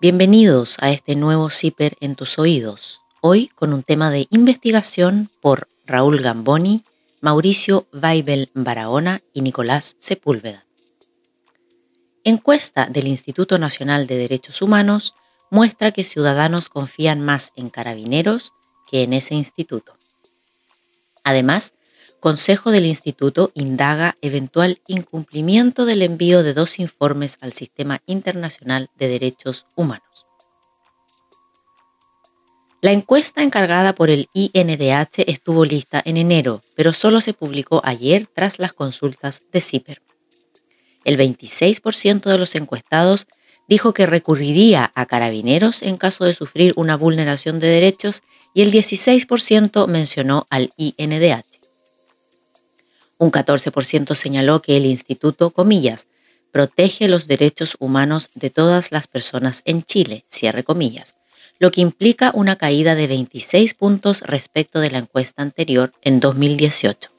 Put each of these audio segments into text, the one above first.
Bienvenidos a este nuevo CIPER en tus oídos, hoy con un tema de investigación por Raúl Gamboni, Mauricio Weibel Barahona y Nicolás Sepúlveda. Encuesta del Instituto Nacional de Derechos Humanos muestra que ciudadanos confían más en carabineros que en ese instituto. Además, Consejo del Instituto indaga eventual incumplimiento del envío de dos informes al Sistema Internacional de Derechos Humanos. La encuesta encargada por el INDH estuvo lista en enero, pero solo se publicó ayer tras las consultas de CIPER. El 26% de los encuestados dijo que recurriría a carabineros en caso de sufrir una vulneración de derechos y el 16% mencionó al INDH. Un 14% señaló que el instituto, comillas, protege los derechos humanos de todas las personas en Chile, cierre comillas, lo que implica una caída de 26 puntos respecto de la encuesta anterior en 2018.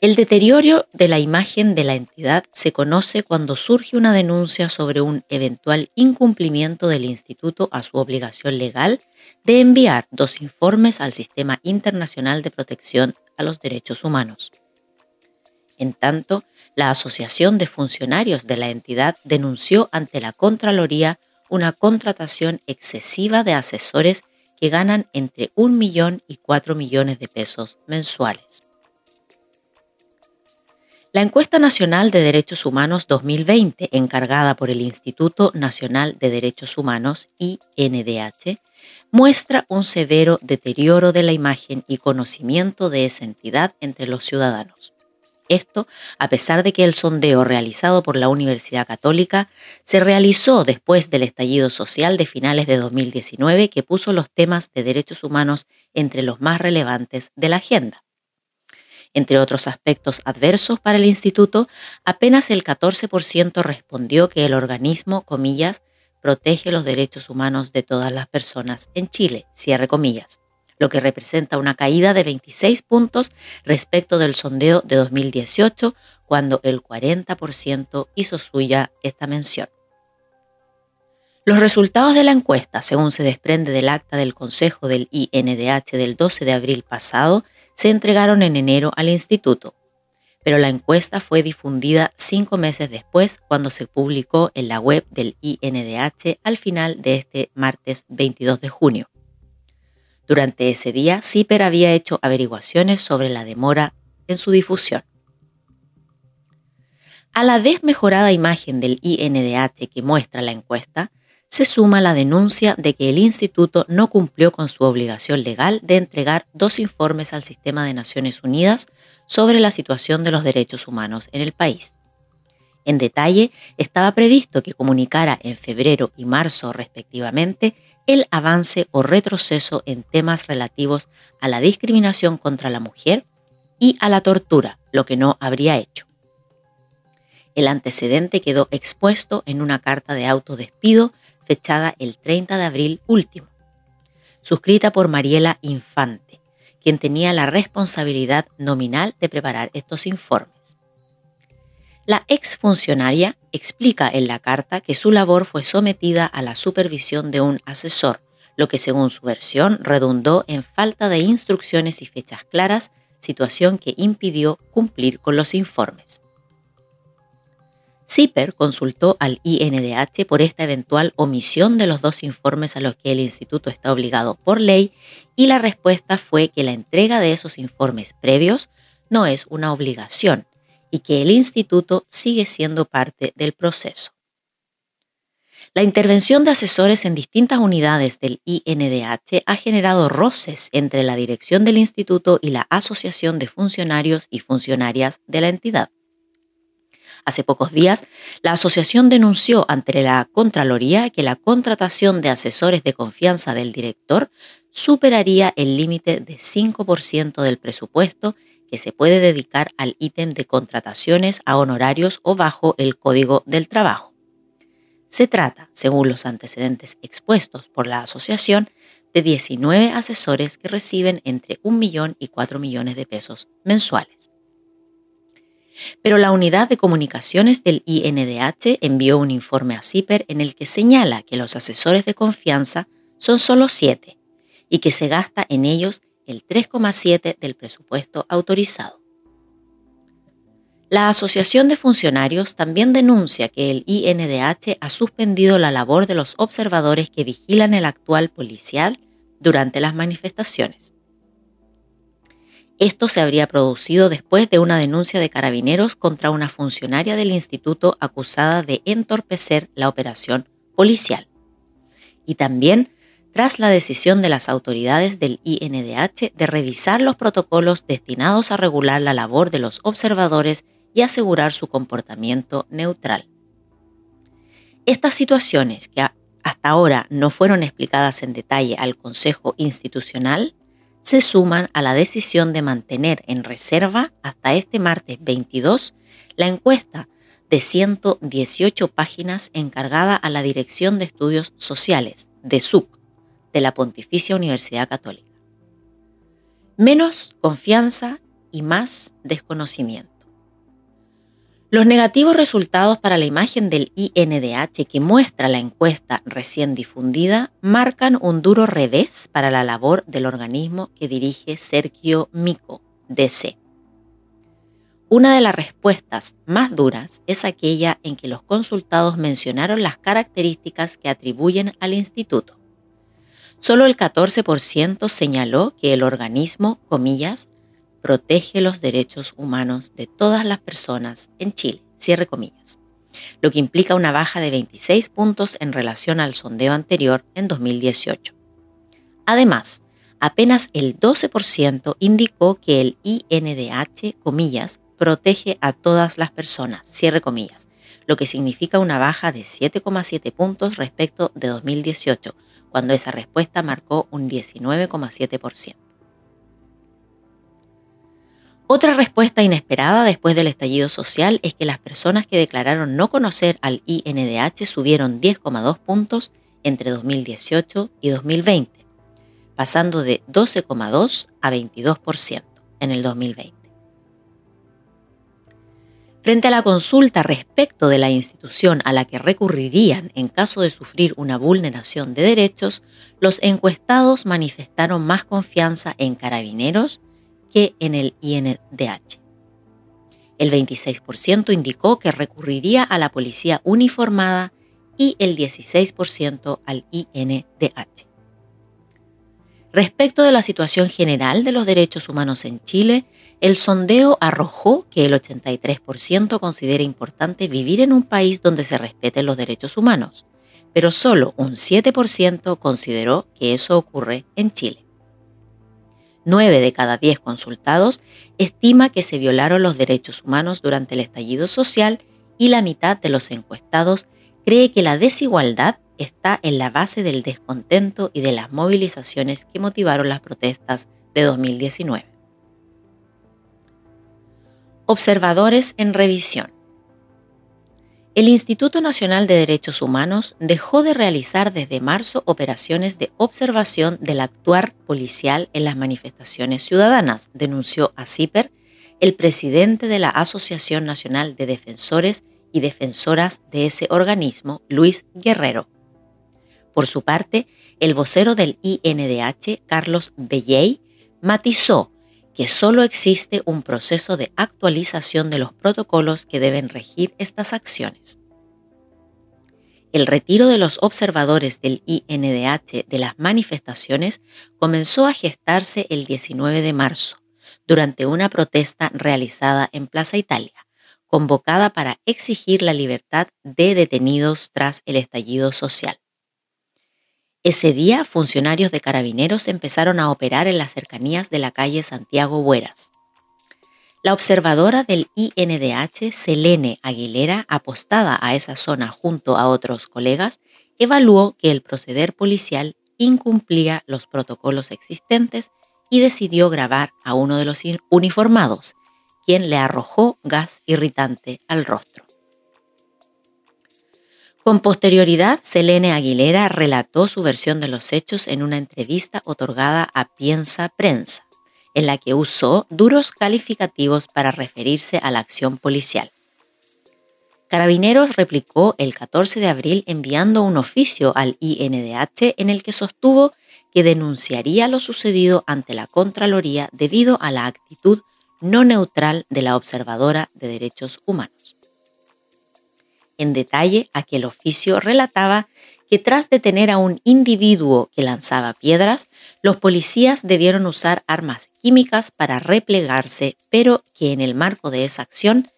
El deterioro de la imagen de la entidad se conoce cuando surge una denuncia sobre un eventual incumplimiento del instituto a su obligación legal de enviar dos informes al Sistema Internacional de Protección a los Derechos Humanos. En tanto, la Asociación de Funcionarios de la entidad denunció ante la Contraloría una contratación excesiva de asesores que ganan entre un millón y cuatro millones de pesos mensuales. La encuesta nacional de derechos humanos 2020, encargada por el Instituto Nacional de Derechos Humanos, INDH, muestra un severo deterioro de la imagen y conocimiento de esa entidad entre los ciudadanos. Esto a pesar de que el sondeo realizado por la Universidad Católica se realizó después del estallido social de finales de 2019 que puso los temas de derechos humanos entre los más relevantes de la agenda. Entre otros aspectos adversos para el instituto, apenas el 14% respondió que el organismo, comillas, protege los derechos humanos de todas las personas en Chile, cierre comillas lo que representa una caída de 26 puntos respecto del sondeo de 2018, cuando el 40% hizo suya esta mención. Los resultados de la encuesta, según se desprende del acta del Consejo del INDH del 12 de abril pasado, se entregaron en enero al instituto, pero la encuesta fue difundida cinco meses después cuando se publicó en la web del INDH al final de este martes 22 de junio. Durante ese día, CIPER había hecho averiguaciones sobre la demora en su difusión. A la desmejorada imagen del INDH que muestra la encuesta, se suma la denuncia de que el instituto no cumplió con su obligación legal de entregar dos informes al sistema de Naciones Unidas sobre la situación de los derechos humanos en el país. En detalle, estaba previsto que comunicara en febrero y marzo respectivamente el avance o retroceso en temas relativos a la discriminación contra la mujer y a la tortura, lo que no habría hecho. El antecedente quedó expuesto en una carta de autodespido fechada el 30 de abril último, suscrita por Mariela Infante, quien tenía la responsabilidad nominal de preparar estos informes. La exfuncionaria explica en la carta que su labor fue sometida a la supervisión de un asesor, lo que según su versión redundó en falta de instrucciones y fechas claras, situación que impidió cumplir con los informes. CIPER consultó al INDH por esta eventual omisión de los dos informes a los que el instituto está obligado por ley y la respuesta fue que la entrega de esos informes previos no es una obligación, y que el instituto sigue siendo parte del proceso. La intervención de asesores en distintas unidades del INDH ha generado roces entre la dirección del instituto y la Asociación de Funcionarios y Funcionarias de la entidad. Hace pocos días, la asociación denunció ante la Contraloría que la contratación de asesores de confianza del director superaría el límite de 5% del presupuesto que se puede dedicar al ítem de contrataciones a honorarios o bajo el Código del Trabajo. Se trata, según los antecedentes expuestos por la asociación, de 19 asesores que reciben entre 1 millón y 4 millones de pesos mensuales. Pero la unidad de comunicaciones del INDH envió un informe a CIPER en el que señala que los asesores de confianza son solo siete y que se gasta en ellos el 3,7 del presupuesto autorizado. La Asociación de Funcionarios también denuncia que el INDH ha suspendido la labor de los observadores que vigilan el actual policial durante las manifestaciones. Esto se habría producido después de una denuncia de carabineros contra una funcionaria del instituto acusada de entorpecer la operación policial. Y también tras la decisión de las autoridades del INDH de revisar los protocolos destinados a regular la labor de los observadores y asegurar su comportamiento neutral. Estas situaciones, que hasta ahora no fueron explicadas en detalle al Consejo Institucional, se suman a la decisión de mantener en reserva hasta este martes 22 la encuesta de 118 páginas encargada a la Dirección de Estudios Sociales, de SUC, de la Pontificia Universidad Católica. Menos confianza y más desconocimiento. Los negativos resultados para la imagen del INDH que muestra la encuesta recién difundida marcan un duro revés para la labor del organismo que dirige Sergio Mico, DC. Una de las respuestas más duras es aquella en que los consultados mencionaron las características que atribuyen al instituto. Solo el 14% señaló que el organismo, comillas, protege los derechos humanos de todas las personas en Chile, cierre comillas, lo que implica una baja de 26 puntos en relación al sondeo anterior en 2018. Además, apenas el 12% indicó que el INDH, comillas, protege a todas las personas, cierre comillas, lo que significa una baja de 7,7 puntos respecto de 2018, cuando esa respuesta marcó un 19,7%. Otra respuesta inesperada después del estallido social es que las personas que declararon no conocer al INDH subieron 10,2 puntos entre 2018 y 2020, pasando de 12,2 a 22% en el 2020. Frente a la consulta respecto de la institución a la que recurrirían en caso de sufrir una vulneración de derechos, los encuestados manifestaron más confianza en carabineros que en el INDH. El 26% indicó que recurriría a la policía uniformada y el 16% al INDH. Respecto de la situación general de los derechos humanos en Chile, el sondeo arrojó que el 83% considera importante vivir en un país donde se respeten los derechos humanos, pero solo un 7% consideró que eso ocurre en Chile. 9 de cada 10 consultados estima que se violaron los derechos humanos durante el estallido social y la mitad de los encuestados cree que la desigualdad está en la base del descontento y de las movilizaciones que motivaron las protestas de 2019. Observadores en revisión. El Instituto Nacional de Derechos Humanos dejó de realizar desde marzo operaciones de observación del actuar policial en las manifestaciones ciudadanas, denunció a CIPER el presidente de la Asociación Nacional de Defensores y Defensoras de ese organismo, Luis Guerrero. Por su parte, el vocero del INDH, Carlos Belley, matizó que solo existe un proceso de actualización de los protocolos que deben regir estas acciones. El retiro de los observadores del INDH de las manifestaciones comenzó a gestarse el 19 de marzo, durante una protesta realizada en Plaza Italia, convocada para exigir la libertad de detenidos tras el estallido social. Ese día, funcionarios de carabineros empezaron a operar en las cercanías de la calle Santiago Bueras. La observadora del INDH, Selene Aguilera, apostada a esa zona junto a otros colegas, evaluó que el proceder policial incumplía los protocolos existentes y decidió grabar a uno de los uniformados, quien le arrojó gas irritante al rostro. Con posterioridad, Selene Aguilera relató su versión de los hechos en una entrevista otorgada a Piensa Prensa, en la que usó duros calificativos para referirse a la acción policial. Carabineros replicó el 14 de abril enviando un oficio al INDH en el que sostuvo que denunciaría lo sucedido ante la Contraloría debido a la actitud no neutral de la observadora de derechos humanos. En detalle, aquel oficio relataba que tras detener a un individuo que lanzaba piedras, los policías debieron usar armas químicas para replegarse, pero que en el marco de esa acción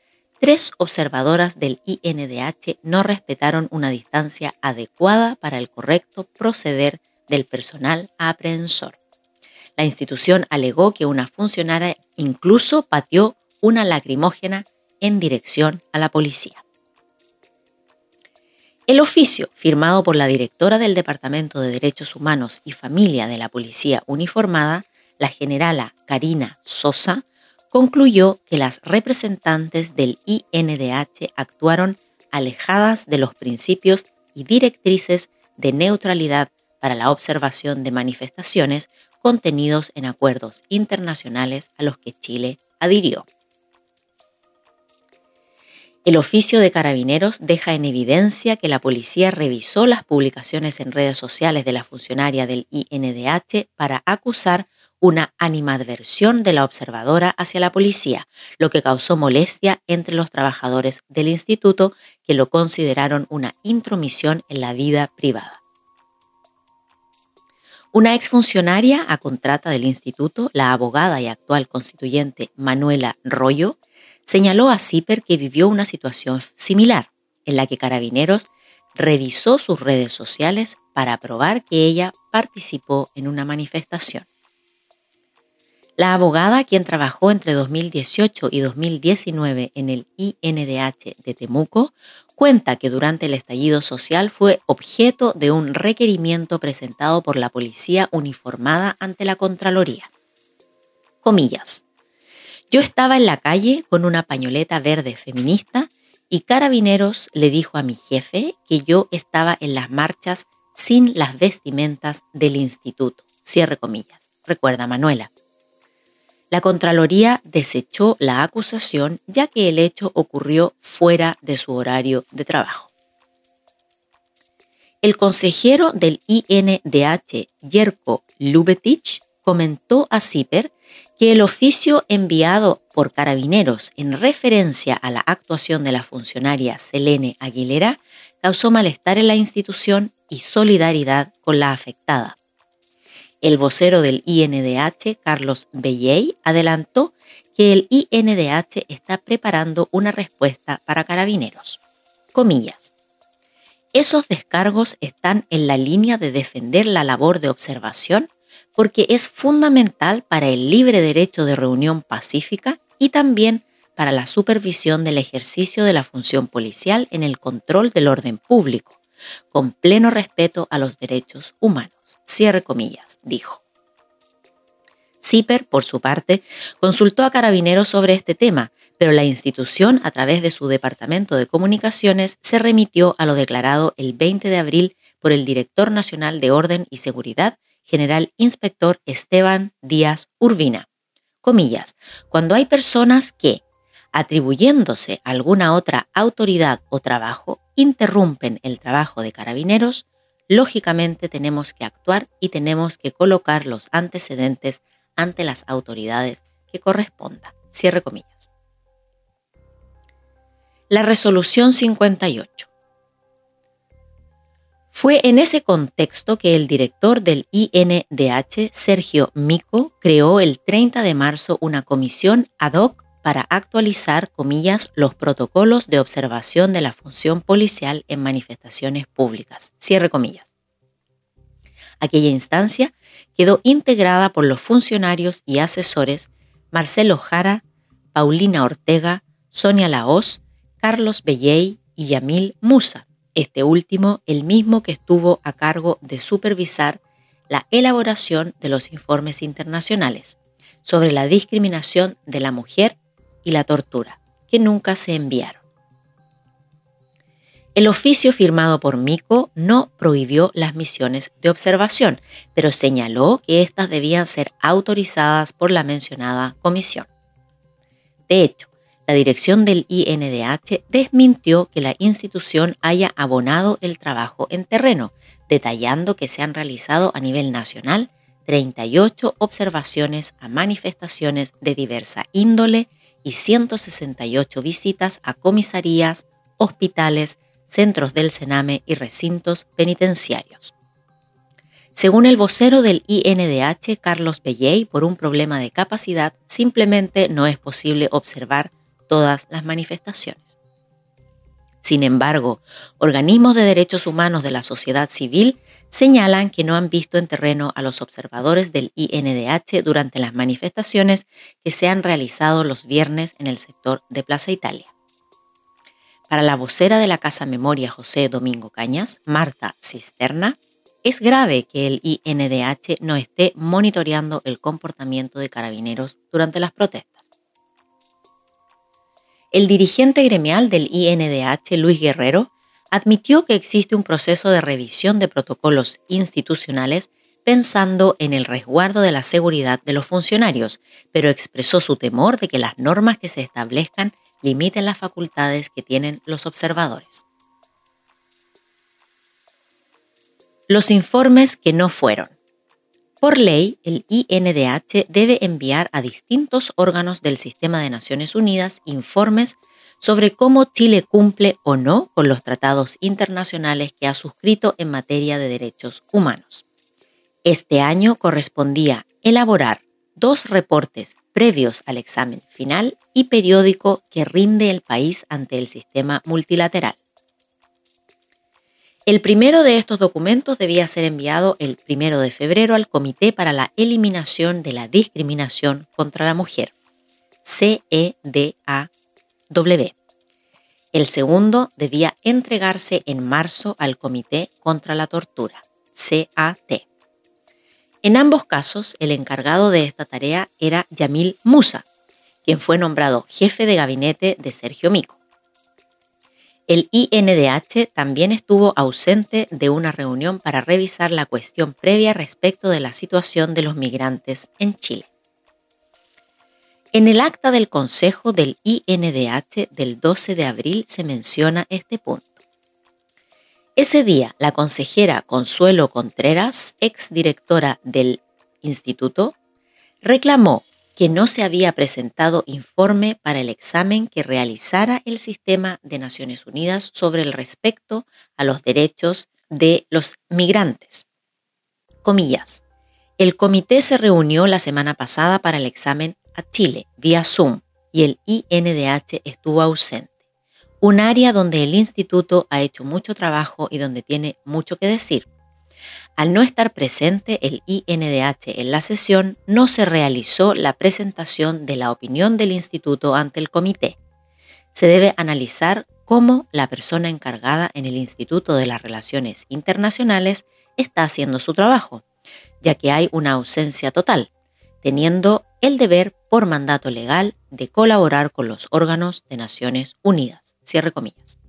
tres observadoras del INDH no respetaron una distancia adecuada para el correcto proceder del personal aprehensor. La institución alegó que una funcionaria incluso pateó una lacrimógena en dirección a la policía. El oficio, firmado por la directora del Departamento de Derechos Humanos y Familia de la Policía Uniformada, la generala Karina Sosa, concluyó que las representantes del INDH actuaron alejadas de los principios y directrices de neutralidad para la observación de manifestaciones contenidos en acuerdos internacionales a los que Chile adhirió. El oficio de carabineros deja en evidencia que la policía revisó las publicaciones en redes sociales de la funcionaria del INDH para acusar una animadversión de la observadora hacia la policía, lo que causó molestia entre los trabajadores del instituto que lo consideraron una intromisión en la vida privada. Una exfuncionaria a contrata del instituto, la abogada y actual constituyente Manuela Rollo, señaló a CIPER que vivió una situación similar, en la que Carabineros revisó sus redes sociales para probar que ella participó en una manifestación. La abogada, quien trabajó entre 2018 y 2019 en el INDH de Temuco, cuenta que durante el estallido social fue objeto de un requerimiento presentado por la policía uniformada ante la Contraloría. Comillas. Yo estaba en la calle con una pañoleta verde feminista y Carabineros le dijo a mi jefe que yo estaba en las marchas sin las vestimentas del instituto. Cierre comillas. Recuerda Manuela. La Contraloría desechó la acusación ya que el hecho ocurrió fuera de su horario de trabajo. El consejero del INDH, Yerko Lubetich, comentó a CIPER que el oficio enviado por carabineros en referencia a la actuación de la funcionaria Selene Aguilera causó malestar en la institución y solidaridad con la afectada. El vocero del INDH, Carlos Belley, adelantó que el INDH está preparando una respuesta para carabineros. Comillas. Esos descargos están en la línea de defender la labor de observación porque es fundamental para el libre derecho de reunión pacífica y también para la supervisión del ejercicio de la función policial en el control del orden público con pleno respeto a los derechos humanos. Cierre comillas, dijo. CIPER, por su parte, consultó a Carabineros sobre este tema, pero la institución, a través de su Departamento de Comunicaciones, se remitió a lo declarado el 20 de abril por el Director Nacional de Orden y Seguridad, General Inspector Esteban Díaz Urbina. Comillas, cuando hay personas que, atribuyéndose alguna otra autoridad o trabajo, interrumpen el trabajo de carabineros, lógicamente tenemos que actuar y tenemos que colocar los antecedentes ante las autoridades que corresponda. Cierre comillas. La resolución 58. Fue en ese contexto que el director del INDH, Sergio Mico, creó el 30 de marzo una comisión ad hoc para actualizar, comillas, los protocolos de observación de la función policial en manifestaciones públicas. Cierre comillas. Aquella instancia quedó integrada por los funcionarios y asesores Marcelo Jara, Paulina Ortega, Sonia Laos, Carlos Belley y Yamil Musa, este último el mismo que estuvo a cargo de supervisar la elaboración de los informes internacionales sobre la discriminación de la mujer y la tortura, que nunca se enviaron. El oficio firmado por Mico no prohibió las misiones de observación, pero señaló que éstas debían ser autorizadas por la mencionada comisión. De hecho, la dirección del INDH desmintió que la institución haya abonado el trabajo en terreno, detallando que se han realizado a nivel nacional 38 observaciones a manifestaciones de diversa índole y 168 visitas a comisarías, hospitales, centros del Sename y recintos penitenciarios. Según el vocero del INDH, Carlos Pelley, por un problema de capacidad, simplemente no es posible observar todas las manifestaciones. Sin embargo, organismos de derechos humanos de la sociedad civil señalan que no han visto en terreno a los observadores del INDH durante las manifestaciones que se han realizado los viernes en el sector de Plaza Italia. Para la vocera de la Casa Memoria José Domingo Cañas, Marta Cisterna, es grave que el INDH no esté monitoreando el comportamiento de carabineros durante las protestas. El dirigente gremial del INDH, Luis Guerrero, admitió que existe un proceso de revisión de protocolos institucionales pensando en el resguardo de la seguridad de los funcionarios, pero expresó su temor de que las normas que se establezcan limiten las facultades que tienen los observadores. Los informes que no fueron. Por ley, el INDH debe enviar a distintos órganos del sistema de Naciones Unidas informes sobre cómo Chile cumple o no con los tratados internacionales que ha suscrito en materia de derechos humanos. Este año correspondía elaborar dos reportes previos al examen final y periódico que rinde el país ante el sistema multilateral. El primero de estos documentos debía ser enviado el primero de febrero al Comité para la Eliminación de la Discriminación contra la Mujer, CEDAW. El segundo debía entregarse en marzo al Comité contra la Tortura, CAT. En ambos casos, el encargado de esta tarea era Yamil Musa, quien fue nombrado jefe de gabinete de Sergio Mico. El INDH también estuvo ausente de una reunión para revisar la cuestión previa respecto de la situación de los migrantes en Chile. En el acta del Consejo del INDH del 12 de abril se menciona este punto. Ese día, la consejera Consuelo Contreras, exdirectora del instituto, reclamó que no se había presentado informe para el examen que realizara el sistema de Naciones Unidas sobre el respecto a los derechos de los migrantes. Comillas. El comité se reunió la semana pasada para el examen a Chile vía Zoom y el INDH estuvo ausente un área donde el instituto ha hecho mucho trabajo y donde tiene mucho que decir. Al no estar presente el INDH en la sesión, no se realizó la presentación de la opinión del instituto ante el comité. Se debe analizar cómo la persona encargada en el Instituto de las Relaciones Internacionales está haciendo su trabajo, ya que hay una ausencia total, teniendo el deber por mandato legal de colaborar con los órganos de Naciones Unidas. Cierre comillas.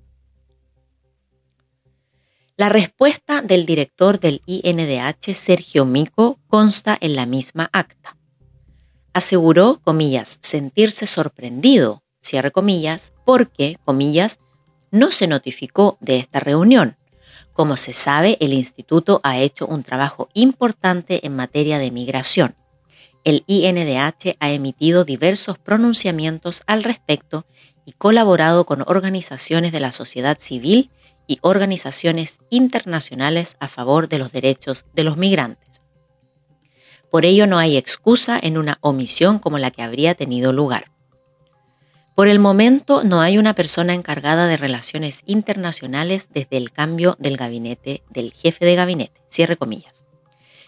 La respuesta del director del INDH, Sergio Mico, consta en la misma acta. Aseguró, comillas, sentirse sorprendido, cierre comillas, porque, comillas, no se notificó de esta reunión. Como se sabe, el instituto ha hecho un trabajo importante en materia de migración. El INDH ha emitido diversos pronunciamientos al respecto y colaborado con organizaciones de la sociedad civil y organizaciones internacionales a favor de los derechos de los migrantes. Por ello no hay excusa en una omisión como la que habría tenido lugar. Por el momento no hay una persona encargada de relaciones internacionales desde el cambio del gabinete del jefe de gabinete. Cierre comillas.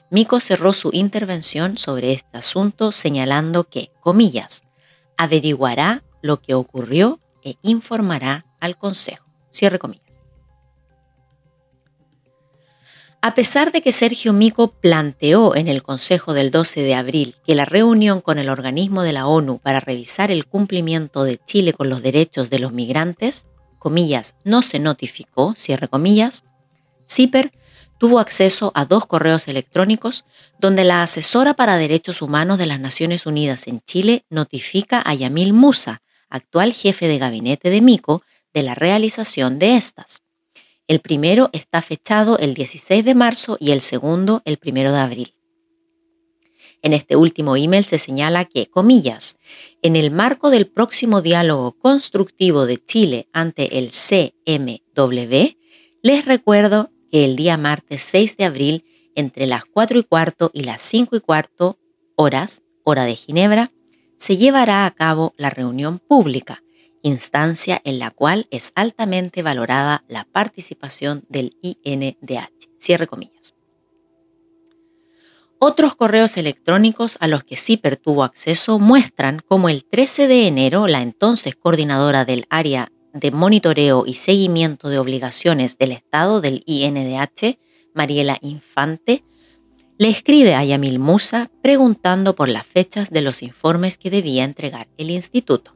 Mico cerró su intervención sobre este asunto señalando que, comillas, averiguará lo que ocurrió e informará al Consejo. Cierre comillas. A pesar de que Sergio Mico planteó en el Consejo del 12 de abril que la reunión con el organismo de la ONU para revisar el cumplimiento de Chile con los derechos de los migrantes, comillas, no se notificó, cierre comillas, CIPER tuvo acceso a dos correos electrónicos donde la asesora para derechos humanos de las Naciones Unidas en Chile notifica a Yamil Musa, actual jefe de gabinete de Mico, de la realización de estas. El primero está fechado el 16 de marzo y el segundo el 1 de abril. En este último email se señala que, comillas, en el marco del próximo diálogo constructivo de Chile ante el CMW, les recuerdo que el día martes 6 de abril, entre las 4 y cuarto y las 5 y cuarto horas, hora de Ginebra, se llevará a cabo la reunión pública, instancia en la cual es altamente valorada la participación del INDH. Cierre comillas. Otros correos electrónicos a los que CIPER tuvo acceso muestran cómo el 13 de enero la entonces coordinadora del área de monitoreo y seguimiento de obligaciones del Estado del INDH, Mariela Infante, le escribe a Yamil Musa preguntando por las fechas de los informes que debía entregar el instituto.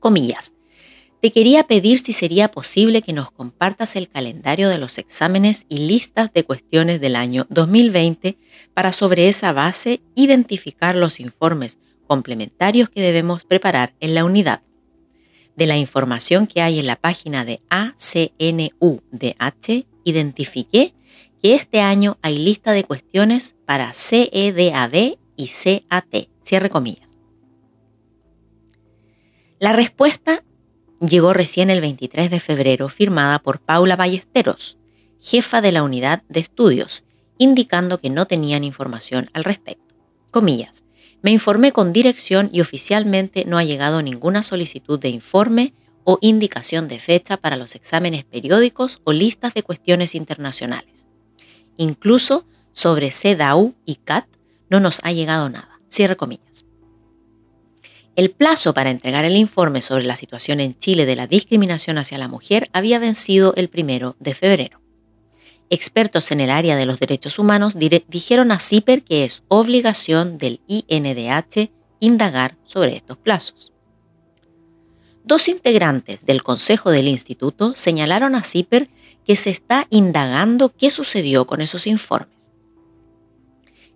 Comillas. Te quería pedir si sería posible que nos compartas el calendario de los exámenes y listas de cuestiones del año 2020 para sobre esa base identificar los informes complementarios que debemos preparar en la unidad. De la información que hay en la página de ACNUDH, identifiqué que este año hay lista de cuestiones para CEDAB y CAT. Cierre comillas. La respuesta llegó recién el 23 de febrero, firmada por Paula Ballesteros, jefa de la unidad de estudios, indicando que no tenían información al respecto. Comillas, me informé con dirección y oficialmente no ha llegado ninguna solicitud de informe o indicación de fecha para los exámenes periódicos o listas de cuestiones internacionales. Incluso sobre CEDAW y CAT no nos ha llegado nada. Cierre comillas. El plazo para entregar el informe sobre la situación en Chile de la discriminación hacia la mujer había vencido el primero de febrero. Expertos en el área de los derechos humanos dijeron a CIPER que es obligación del INDH indagar sobre estos plazos. Dos integrantes del Consejo del Instituto señalaron a CIPER que se está indagando qué sucedió con esos informes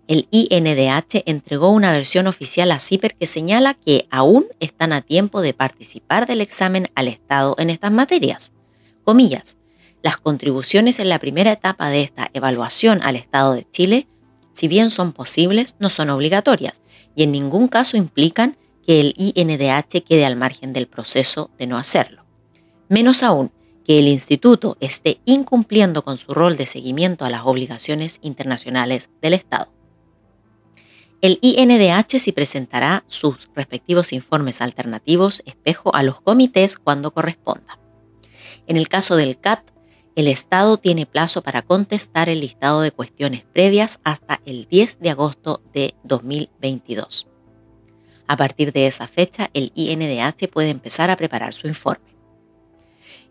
el INDH entregó una versión oficial a CIPER que señala que aún están a tiempo de participar del examen al Estado en estas materias. Comillas, las contribuciones en la primera etapa de esta evaluación al Estado de Chile, si bien son posibles, no son obligatorias y en ningún caso implican que el INDH quede al margen del proceso de no hacerlo. Menos aún, que el instituto esté incumpliendo con su rol de seguimiento a las obligaciones internacionales del Estado. El INDH sí presentará sus respectivos informes alternativos espejo a los comités cuando corresponda. En el caso del CAT, el Estado tiene plazo para contestar el listado de cuestiones previas hasta el 10 de agosto de 2022. A partir de esa fecha, el INDH puede empezar a preparar su informe.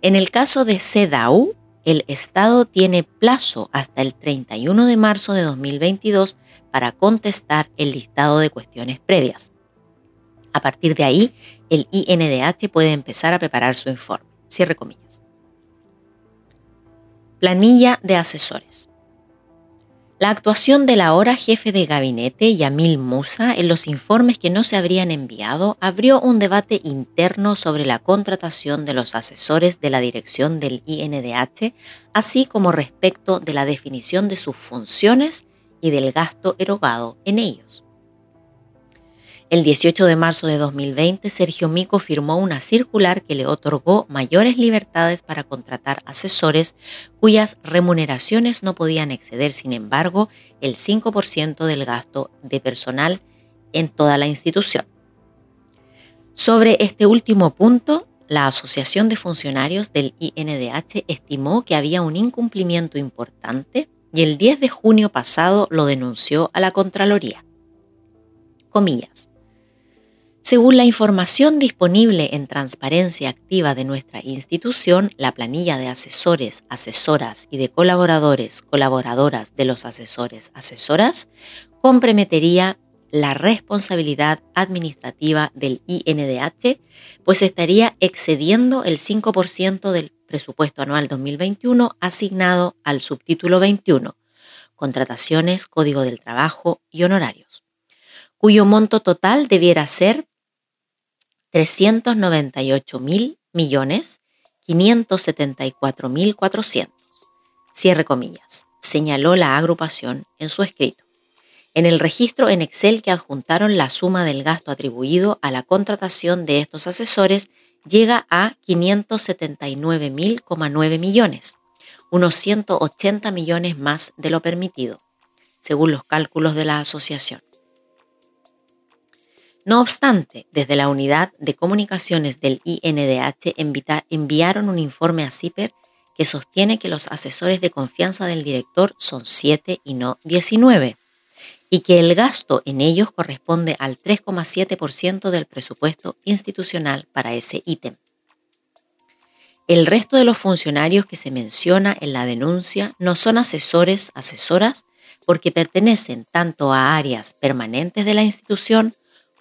En el caso de CEDAW, el Estado tiene plazo hasta el 31 de marzo de 2022 para contestar el listado de cuestiones previas. A partir de ahí, el INDH puede empezar a preparar su informe. Cierre comillas. Planilla de asesores. La actuación del ahora jefe de gabinete, Yamil Musa, en los informes que no se habrían enviado, abrió un debate interno sobre la contratación de los asesores de la dirección del INDH, así como respecto de la definición de sus funciones y del gasto erogado en ellos. El 18 de marzo de 2020, Sergio Mico firmó una circular que le otorgó mayores libertades para contratar asesores cuyas remuneraciones no podían exceder, sin embargo, el 5% del gasto de personal en toda la institución. Sobre este último punto, la Asociación de Funcionarios del INDH estimó que había un incumplimiento importante y el 10 de junio pasado lo denunció a la Contraloría. Comillas. Según la información disponible en transparencia activa de nuestra institución, la planilla de asesores, asesoras y de colaboradores, colaboradoras de los asesores, asesoras, comprometería la responsabilidad administrativa del INDH, pues estaría excediendo el 5% del presupuesto anual 2021 asignado al subtítulo 21, Contrataciones, Código del Trabajo y Honorarios, cuyo monto total debiera ser 398 mil millones 574 mil 400. Cierre comillas, señaló la agrupación en su escrito. En el registro en Excel que adjuntaron la suma del gasto atribuido a la contratación de estos asesores llega a 579.000,9 millones, unos 180 millones más de lo permitido, según los cálculos de la asociación. No obstante, desde la unidad de comunicaciones del INDH enviaron un informe a CIPER que sostiene que los asesores de confianza del director son 7 y no 19, y que el gasto en ellos corresponde al 3,7% del presupuesto institucional para ese ítem. El resto de los funcionarios que se menciona en la denuncia no son asesores, asesoras, porque pertenecen tanto a áreas permanentes de la institución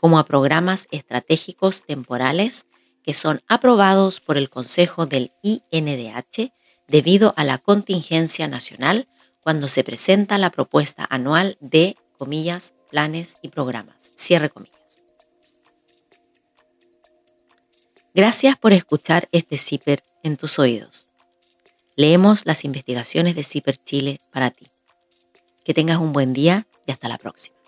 como a programas estratégicos temporales que son aprobados por el Consejo del INDH debido a la contingencia nacional cuando se presenta la propuesta anual de, comillas, planes y programas. Cierre comillas. Gracias por escuchar este CIPER en tus oídos. Leemos las investigaciones de CIPER Chile para ti. Que tengas un buen día y hasta la próxima.